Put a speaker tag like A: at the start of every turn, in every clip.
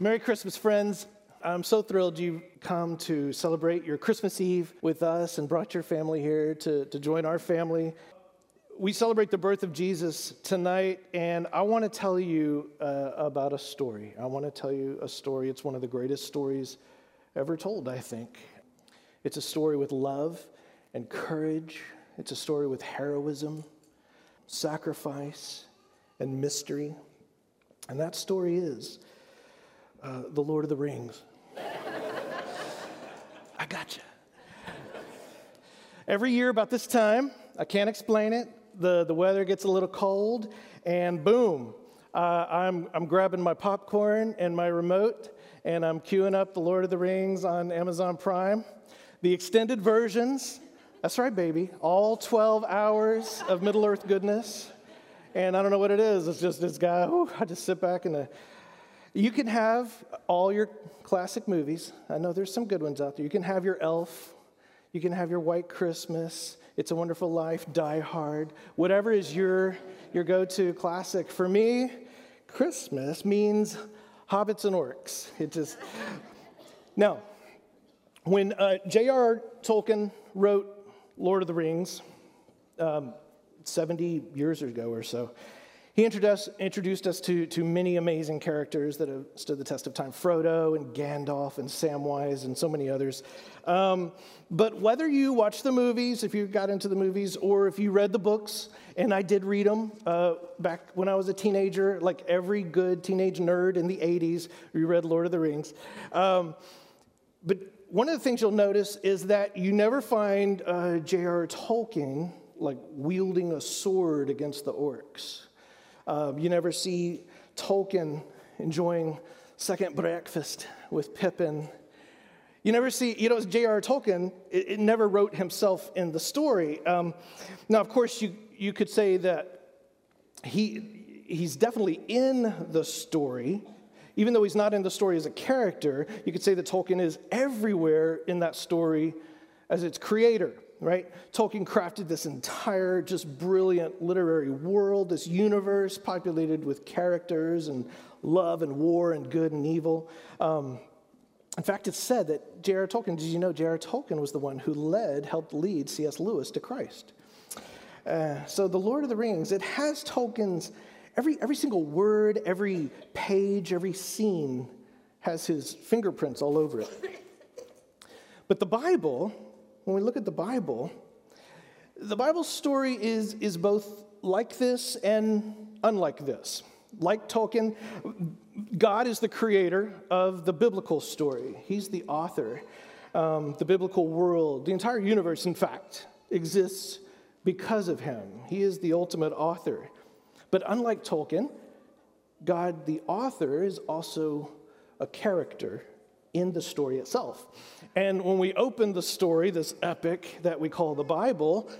A: Merry Christmas, friends. I'm so thrilled you've come to celebrate your Christmas Eve with us and brought your family here to, to join our family. We celebrate the birth of Jesus tonight, and I want to tell you uh, about a story. I want to tell you a story. It's one of the greatest stories ever told, I think. It's a story with love and courage, it's a story with heroism, sacrifice, and mystery. And that story is uh, The Lord of the Rings. I got you. Every year, about this time, I can't explain it, the, the weather gets a little cold, and boom, uh, I'm, I'm grabbing my popcorn and my remote, and I'm queuing up The Lord of the Rings on Amazon Prime. The extended versions, that's right, baby, all 12 hours of Middle Earth goodness. And I don't know what it is. It's just this guy, I just sit back and you can have all your classic movies. I know there's some good ones out there. You can have your Elf, you can have your White Christmas, It's a Wonderful Life, Die Hard, whatever is your, your go to classic. For me, Christmas means hobbits and orcs. It just. Now, when uh, J.R.R. Tolkien wrote Lord of the Rings, um, 70 years ago or so. He introduced, introduced us to, to many amazing characters that have stood the test of time Frodo and Gandalf and Samwise and so many others. Um, but whether you watch the movies, if you got into the movies, or if you read the books, and I did read them uh, back when I was a teenager, like every good teenage nerd in the 80s, we read Lord of the Rings. Um, but one of the things you'll notice is that you never find uh, J.R. Tolkien like wielding a sword against the orcs. Um, you never see Tolkien enjoying second breakfast with Pippin. You never see, you know, J.R. Tolkien, it, it, never wrote himself in the story. Um, now, of course, you, you could say that he, he's definitely in the story. Even though he's not in the story as a character, you could say that Tolkien is everywhere in that story as its creator right? Tolkien crafted this entire, just brilliant literary world, this universe populated with characters and love and war and good and evil. Um, in fact, it's said that J.R. Tolkien, did you know J.R. Tolkien was the one who led, helped lead C.S. Lewis to Christ? Uh, so, The Lord of the Rings, it has Tolkien's, every, every single word, every page, every scene has his fingerprints all over it. But the Bible, when we look at the Bible, the Bible story is, is both like this and unlike this. Like Tolkien, God is the creator of the biblical story, He's the author. Um, the biblical world, the entire universe, in fact, exists because of Him. He is the ultimate author. But unlike Tolkien, God, the author, is also a character in the story itself. And when we open the story, this epic that we call the Bible,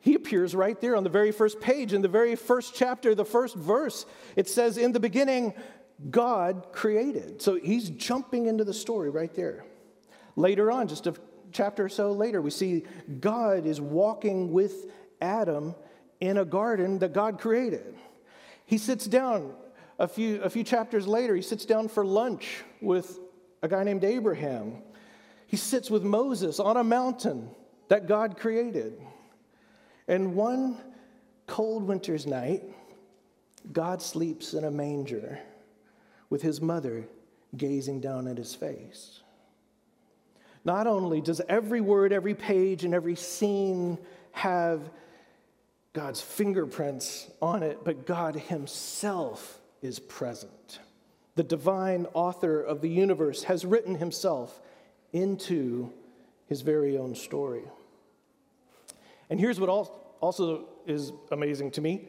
A: he appears right there on the very first page, in the very first chapter, the first verse. It says, In the beginning, God created. So he's jumping into the story right there. Later on, just a chapter or so later, we see God is walking with Adam in a garden that God created. He sits down a few, a few chapters later, he sits down for lunch with a guy named Abraham. He sits with Moses on a mountain that God created. And one cold winter's night, God sleeps in a manger with his mother gazing down at his face. Not only does every word, every page, and every scene have God's fingerprints on it, but God Himself is present the divine author of the universe, has written himself into his very own story. And here's what also is amazing to me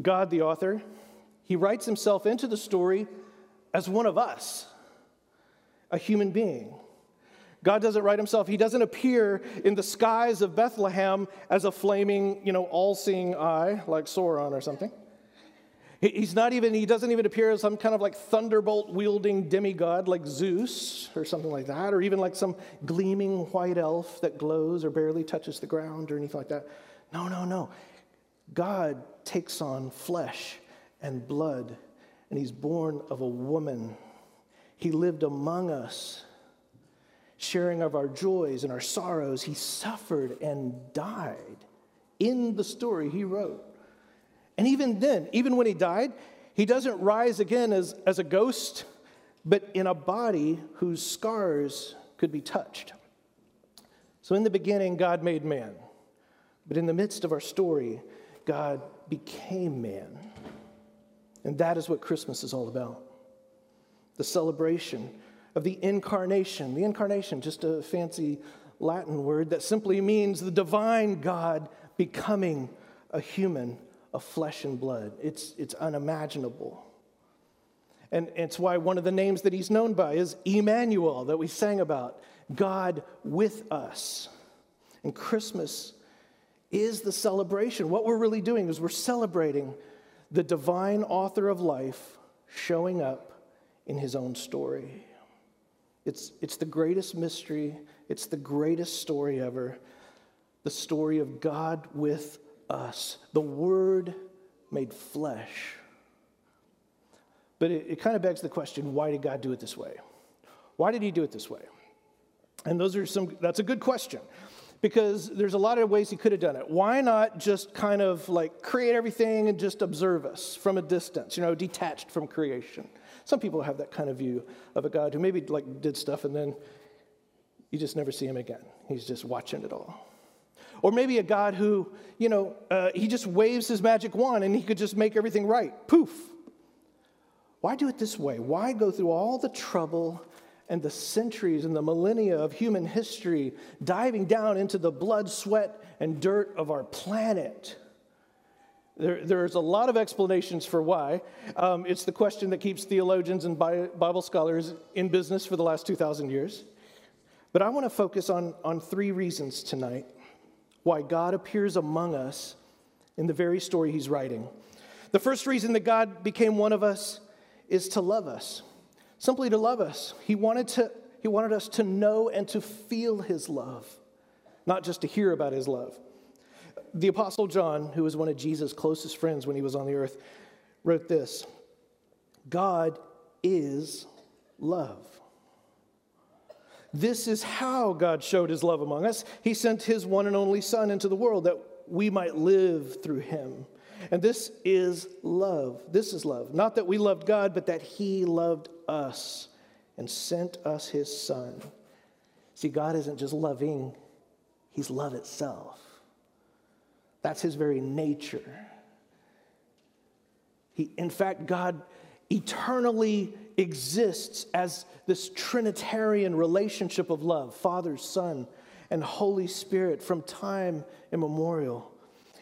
A: God, the author, he writes himself into the story as one of us, a human being. God doesn't write himself. He doesn't appear in the skies of Bethlehem as a flaming, you know, all seeing eye like Sauron or something. He's not even, he doesn't even appear as some kind of like thunderbolt wielding demigod like Zeus or something like that, or even like some gleaming white elf that glows or barely touches the ground or anything like that. No, no, no. God takes on flesh and blood, and he's born of a woman. He lived among us, sharing of our joys and our sorrows. He suffered and died in the story he wrote. And even then, even when he died, he doesn't rise again as, as a ghost, but in a body whose scars could be touched. So, in the beginning, God made man. But in the midst of our story, God became man. And that is what Christmas is all about the celebration of the incarnation. The incarnation, just a fancy Latin word that simply means the divine God becoming a human of flesh and blood. It's, it's unimaginable. And it's why one of the names that he's known by is Emmanuel, that we sang about God with us. And Christmas is the celebration. What we're really doing is we're celebrating the divine author of life showing up in his own story. It's, it's the greatest mystery, it's the greatest story ever the story of God with us, the Word made flesh. But it, it kind of begs the question why did God do it this way? Why did He do it this way? And those are some, that's a good question because there's a lot of ways he could have done it. Why not just kind of like create everything and just observe us from a distance, you know, detached from creation? Some people have that kind of view of a God who maybe like did stuff and then you just never see him again. He's just watching it all. Or maybe a God who, you know, uh, he just waves his magic wand and he could just make everything right. Poof. Why do it this way? Why go through all the trouble and the centuries and the millennia of human history, diving down into the blood, sweat, and dirt of our planet. There, there's a lot of explanations for why. Um, it's the question that keeps theologians and Bible scholars in business for the last 2,000 years. But I want to focus on, on three reasons tonight why God appears among us in the very story he's writing. The first reason that God became one of us is to love us simply to love us. He wanted, to, he wanted us to know and to feel his love, not just to hear about his love. The Apostle John, who was one of Jesus' closest friends when he was on the earth, wrote this God is love. This is how God showed his love among us. He sent his one and only Son into the world that we might live through him. And this is love. This is love. Not that we loved God, but that He loved us and sent us His Son. See, God isn't just loving, He's love itself. That's His very nature. He, in fact, God eternally exists as this Trinitarian relationship of love Father, Son, and Holy Spirit from time immemorial.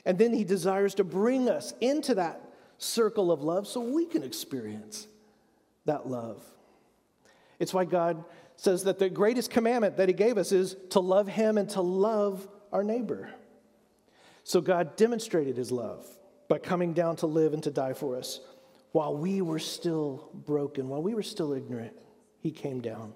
A: And then he desires to bring us into that circle of love so we can experience that love. It's why God says that the greatest commandment that he gave us is to love him and to love our neighbor. So God demonstrated his love by coming down to live and to die for us. While we were still broken, while we were still ignorant, he came down.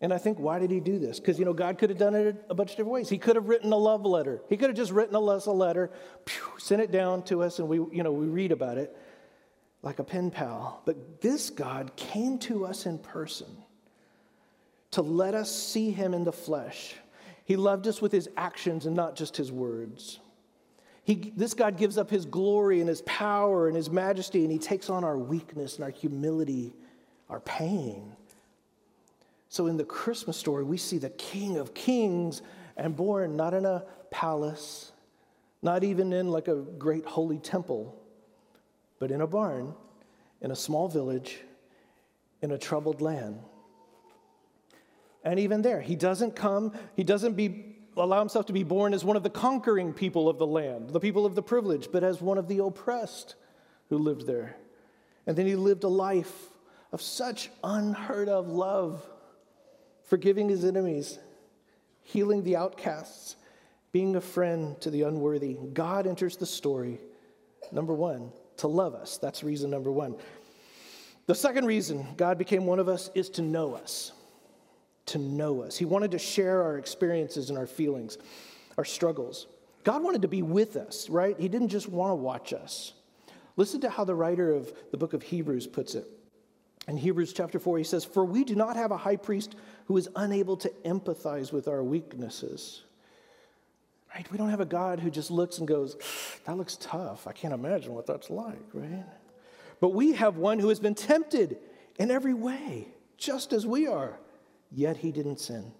A: And I think, why did he do this? Because, you know, God could have done it a bunch of different ways. He could have written a love letter. He could have just written us a letter, pew, sent it down to us, and we, you know, we read about it like a pen pal. But this God came to us in person to let us see him in the flesh. He loved us with his actions and not just his words. He, this God gives up his glory and his power and his majesty, and he takes on our weakness and our humility, our pain so in the Christmas story, we see the King of Kings and born not in a palace, not even in like a great holy temple, but in a barn, in a small village, in a troubled land. And even there, he doesn't come, he doesn't be, allow himself to be born as one of the conquering people of the land, the people of the privileged, but as one of the oppressed who lived there. And then he lived a life of such unheard of love forgiving his enemies, healing the outcasts, being a friend to the unworthy. God enters the story, number one, to love us. That's reason number one. The second reason God became one of us is to know us. To know us. He wanted to share our experiences and our feelings, our struggles. God wanted to be with us, right? He didn't just want to watch us. Listen to how the writer of the book of Hebrews puts it. In Hebrews chapter 4, he says, For we do not have a high priest who is unable to empathize with our weaknesses. Right? We don't have a God who just looks and goes, That looks tough. I can't imagine what that's like, right? But we have one who has been tempted in every way, just as we are, yet he didn't sin.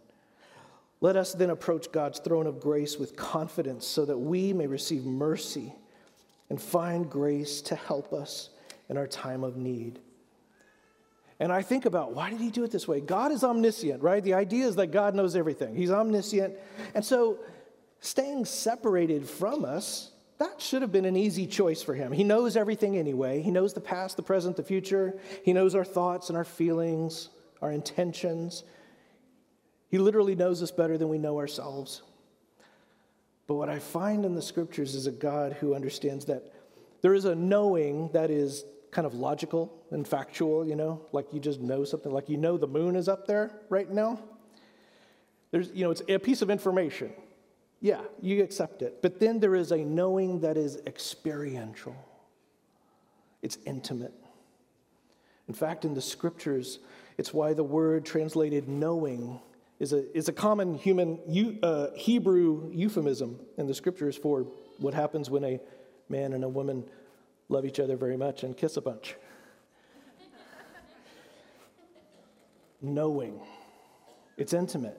A: Let us then approach God's throne of grace with confidence so that we may receive mercy and find grace to help us in our time of need. And I think about why did he do it this way? God is omniscient, right? The idea is that God knows everything. He's omniscient. And so staying separated from us, that should have been an easy choice for him. He knows everything anyway. He knows the past, the present, the future. He knows our thoughts and our feelings, our intentions. He literally knows us better than we know ourselves. But what I find in the scriptures is a God who understands that there is a knowing that is kind of logical and factual, you know, like you just know something, like you know the moon is up there right now. There's, you know, it's a piece of information. Yeah, you accept it. But then there is a knowing that is experiential, it's intimate. In fact, in the scriptures, it's why the word translated knowing is a, is a common human uh, Hebrew euphemism in the scriptures for what happens when a man and a woman love each other very much and kiss a bunch. Knowing, it's intimate.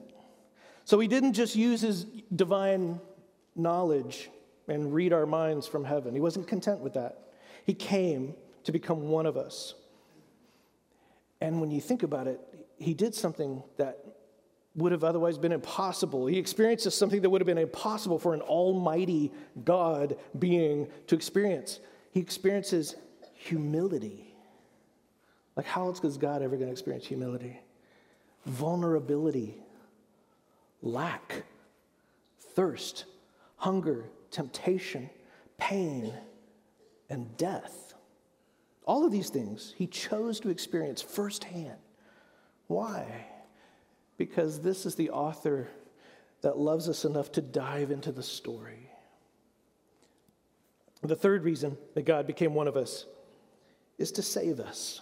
A: So he didn't just use his divine knowledge and read our minds from heaven. He wasn't content with that. He came to become one of us. And when you think about it, he did something that would have otherwise been impossible. He experiences something that would have been impossible for an almighty God being to experience. He experiences humility. Like, how else is God ever going to experience humility? Vulnerability, lack, thirst, hunger, temptation, pain, and death. All of these things he chose to experience firsthand. Why? Because this is the author that loves us enough to dive into the story. The third reason that God became one of us is to save us.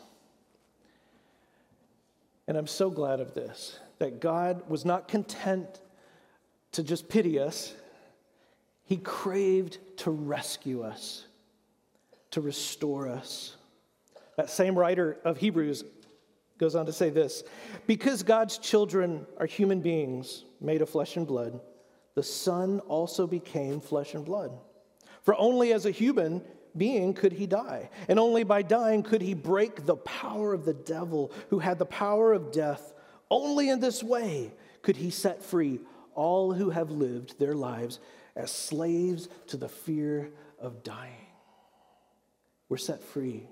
A: And I'm so glad of this that God was not content to just pity us, He craved to rescue us, to restore us. That same writer of Hebrews goes on to say this Because God's children are human beings made of flesh and blood, the Son also became flesh and blood. For only as a human being could he die, and only by dying could he break the power of the devil who had the power of death. Only in this way could he set free all who have lived their lives as slaves to the fear of dying. We're set free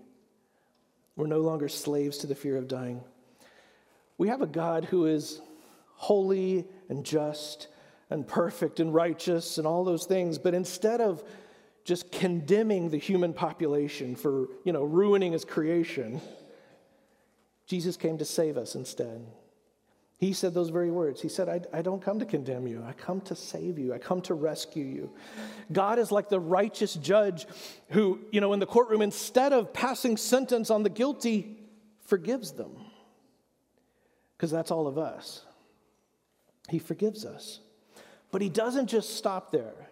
A: we're no longer slaves to the fear of dying. We have a God who is holy and just and perfect and righteous and all those things, but instead of just condemning the human population for, you know, ruining his creation, Jesus came to save us instead. He said those very words. He said, I, I, don't come to condemn you. I come to save you. I come to rescue you. God is like the righteous judge who, you know, in the courtroom, instead of passing sentence on the guilty, forgives them. Because that's all of us. He forgives us. But he doesn't just stop there.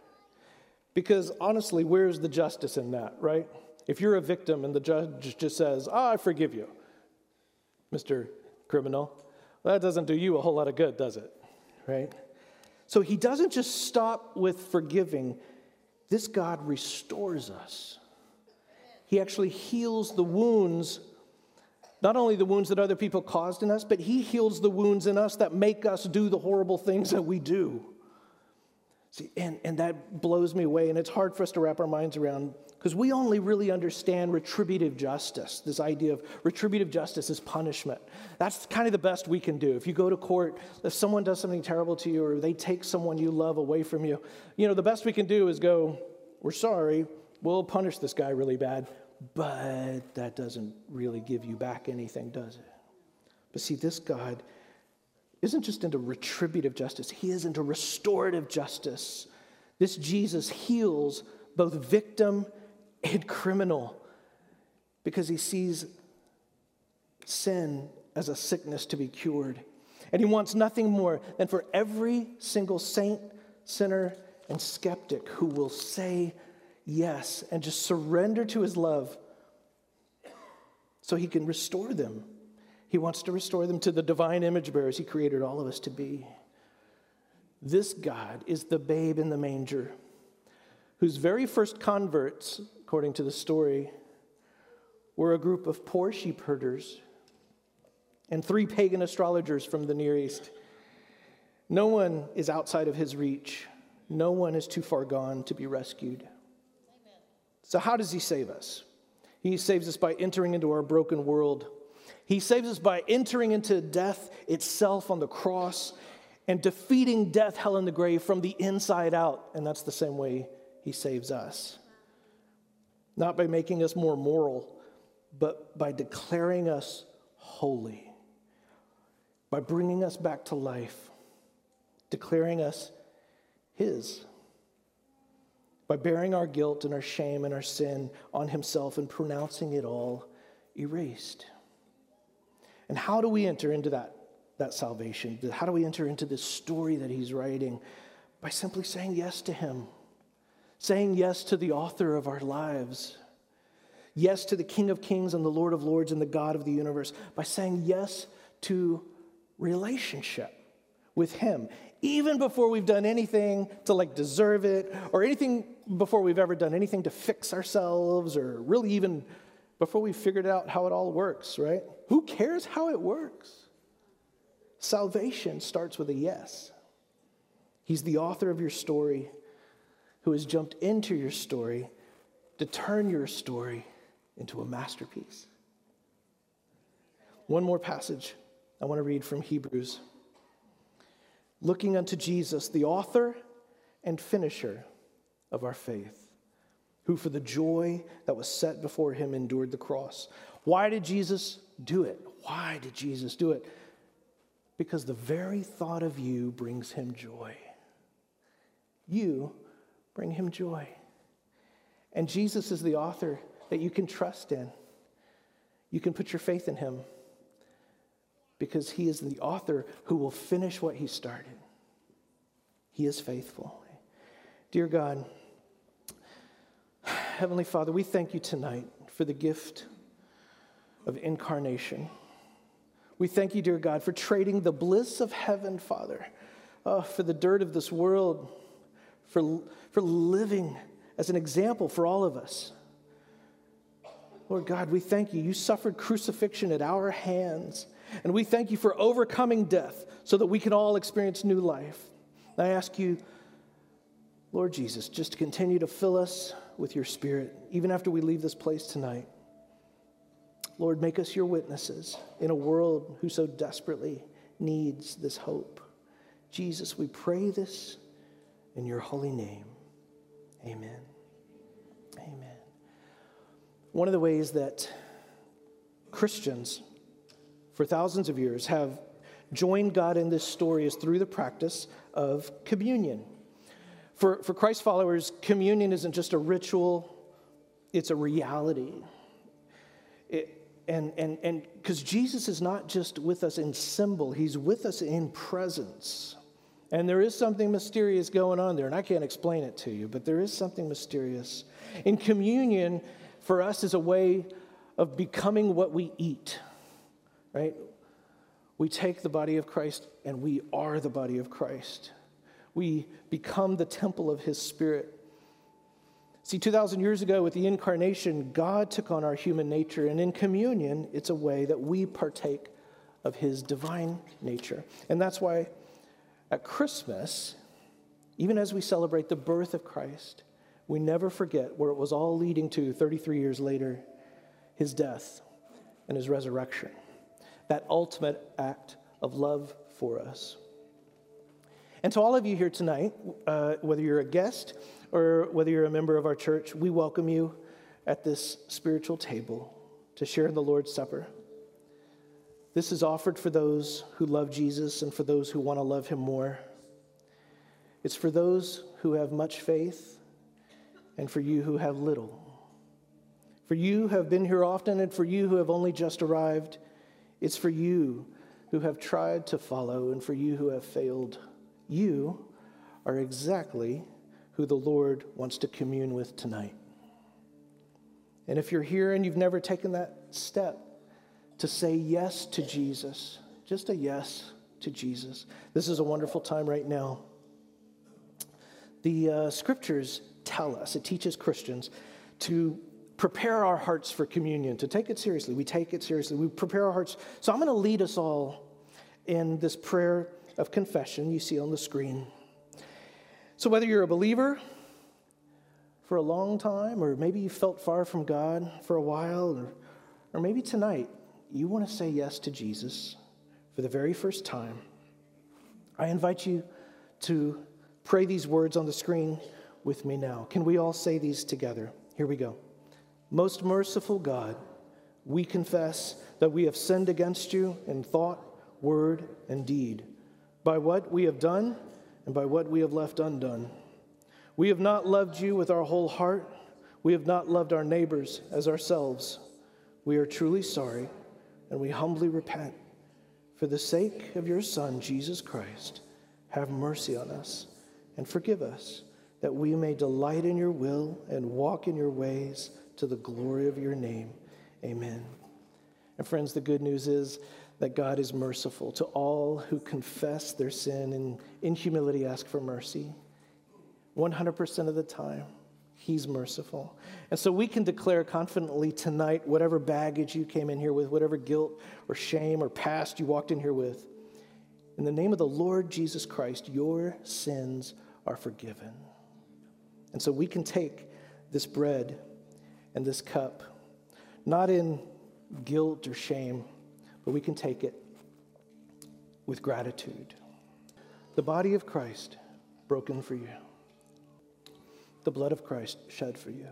A: Because honestly, where's the justice in that, right? If you're a victim and the judge just says, Oh, I forgive you, Mr. Criminal, that doesn't do you a whole lot of good, does it? Right? So he doesn't just stop with forgiving, this God restores us. He actually heals the wounds, not only the wounds that other people caused in us, but he heals the wounds in us that make us do the horrible things that we do. See, and, and that blows me away, and it's hard for us to wrap our minds around because we only really understand retributive justice, this idea of retributive justice is punishment. That's kind of the best we can do. If you go to court, if someone does something terrible to you or they take someone you love away from you, you know, the best we can do is go, We're sorry, we'll punish this guy really bad, but that doesn't really give you back anything, does it? But see, this God isn't just into retributive justice, He is into restorative justice. This Jesus heals both victim and criminal because he sees sin as a sickness to be cured. And he wants nothing more than for every single saint, sinner, and skeptic who will say yes and just surrender to his love so he can restore them. He wants to restore them to the divine image bearers he created all of us to be. This God is the babe in the manger, whose very first converts, according to the story, were a group of poor sheep herders and three pagan astrologers from the Near East. No one is outside of his reach. No one is too far gone to be rescued. So, how does he save us? He saves us by entering into our broken world. He saves us by entering into death itself on the cross and defeating death, hell, and the grave from the inside out. And that's the same way he saves us. Not by making us more moral, but by declaring us holy, by bringing us back to life, declaring us his, by bearing our guilt and our shame and our sin on himself and pronouncing it all erased. And how do we enter into that that salvation? How do we enter into this story that he's writing? By simply saying yes to him, saying yes to the author of our lives, yes to the King of Kings and the Lord of Lords and the God of the universe, by saying yes to relationship with him, even before we've done anything to like deserve it or anything before we've ever done anything to fix ourselves or really even before we figured out how it all works, right? Who cares how it works? Salvation starts with a yes. He's the author of your story who has jumped into your story to turn your story into a masterpiece. One more passage I want to read from Hebrews. Looking unto Jesus, the author and finisher of our faith, who for the joy that was set before him endured the cross. Why did Jesus do it? Why did Jesus do it? because the very thought of you brings him joy. You bring him joy. And Jesus is the author that you can trust in. You can put your faith in him because he is the author who will finish what he started. He is faithful. Dear God, Heavenly Father, we thank you tonight for the gift of incarnation. We thank you, dear God, for trading the bliss of heaven, Father, uh, for the dirt of this world, for, for living as an example for all of us. Lord God, we thank you. You suffered crucifixion at our hands, and we thank you for overcoming death so that we can all experience new life. I ask you, Lord Jesus, just to continue to fill us with your spirit, even after we leave this place tonight. Lord, make us your witnesses in a world who so desperately needs this hope. Jesus, we pray this in your holy name. Amen. Amen. One of the ways that Christians for thousands of years have joined God in this story is through the practice of communion. For, for Christ followers, communion isn't just a ritual, it's a reality. It, and and and because Jesus is not just with us in symbol, he's with us in presence. And there is something mysterious going on there, and I can't explain it to you, but there is something mysterious. In communion, for us, is a way of becoming what we eat, right? We take the body of Christ and we are the body of Christ. We become the temple of his spirit. See, 2,000 years ago with the incarnation, God took on our human nature, and in communion, it's a way that we partake of his divine nature. And that's why at Christmas, even as we celebrate the birth of Christ, we never forget where it was all leading to 33 years later his death and his resurrection. That ultimate act of love for us. And to all of you here tonight, uh, whether you're a guest or whether you're a member of our church, we welcome you at this spiritual table to share in the Lord's Supper. This is offered for those who love Jesus and for those who want to love him more. It's for those who have much faith and for you who have little. For you who have been here often and for you who have only just arrived, It's for you who have tried to follow and for you who have failed. You are exactly who the Lord wants to commune with tonight. And if you're here and you've never taken that step to say yes to Jesus, just a yes to Jesus, this is a wonderful time right now. The uh, scriptures tell us, it teaches Christians to prepare our hearts for communion, to take it seriously. We take it seriously. We prepare our hearts. So I'm going to lead us all in this prayer of confession you see on the screen. So whether you're a believer for a long time, or maybe you felt far from God for a while, or, or maybe tonight you want to say yes to Jesus for the very first time, I invite you to pray these words on the screen with me now. Can we all say these together? Here we go. Most merciful God, we confess that we have sinned against you in thought, word, and deed, by what we have done and by what we have left undone. We have not loved you with our whole heart. We have not loved our neighbors as ourselves. We are truly sorry and we humbly repent. For the sake of your Son, Jesus Christ, have mercy on us and forgive us, that we may delight in your will and walk in your ways to the glory of your name. Amen. And friends, the good news is that God is merciful to all who confess their sin and in humility ask for mercy. 100% of the time, He's merciful. And so we can declare confidently tonight whatever baggage you came in here with, whatever guilt or shame or past you walked in here with. In the name of the Lord Jesus Christ, your sins are forgiven. And so we can take this bread and this cup, not in guilt or shame, but we can take it with gratitude. The body of Christ broken for you, the blood of Christ shed for you.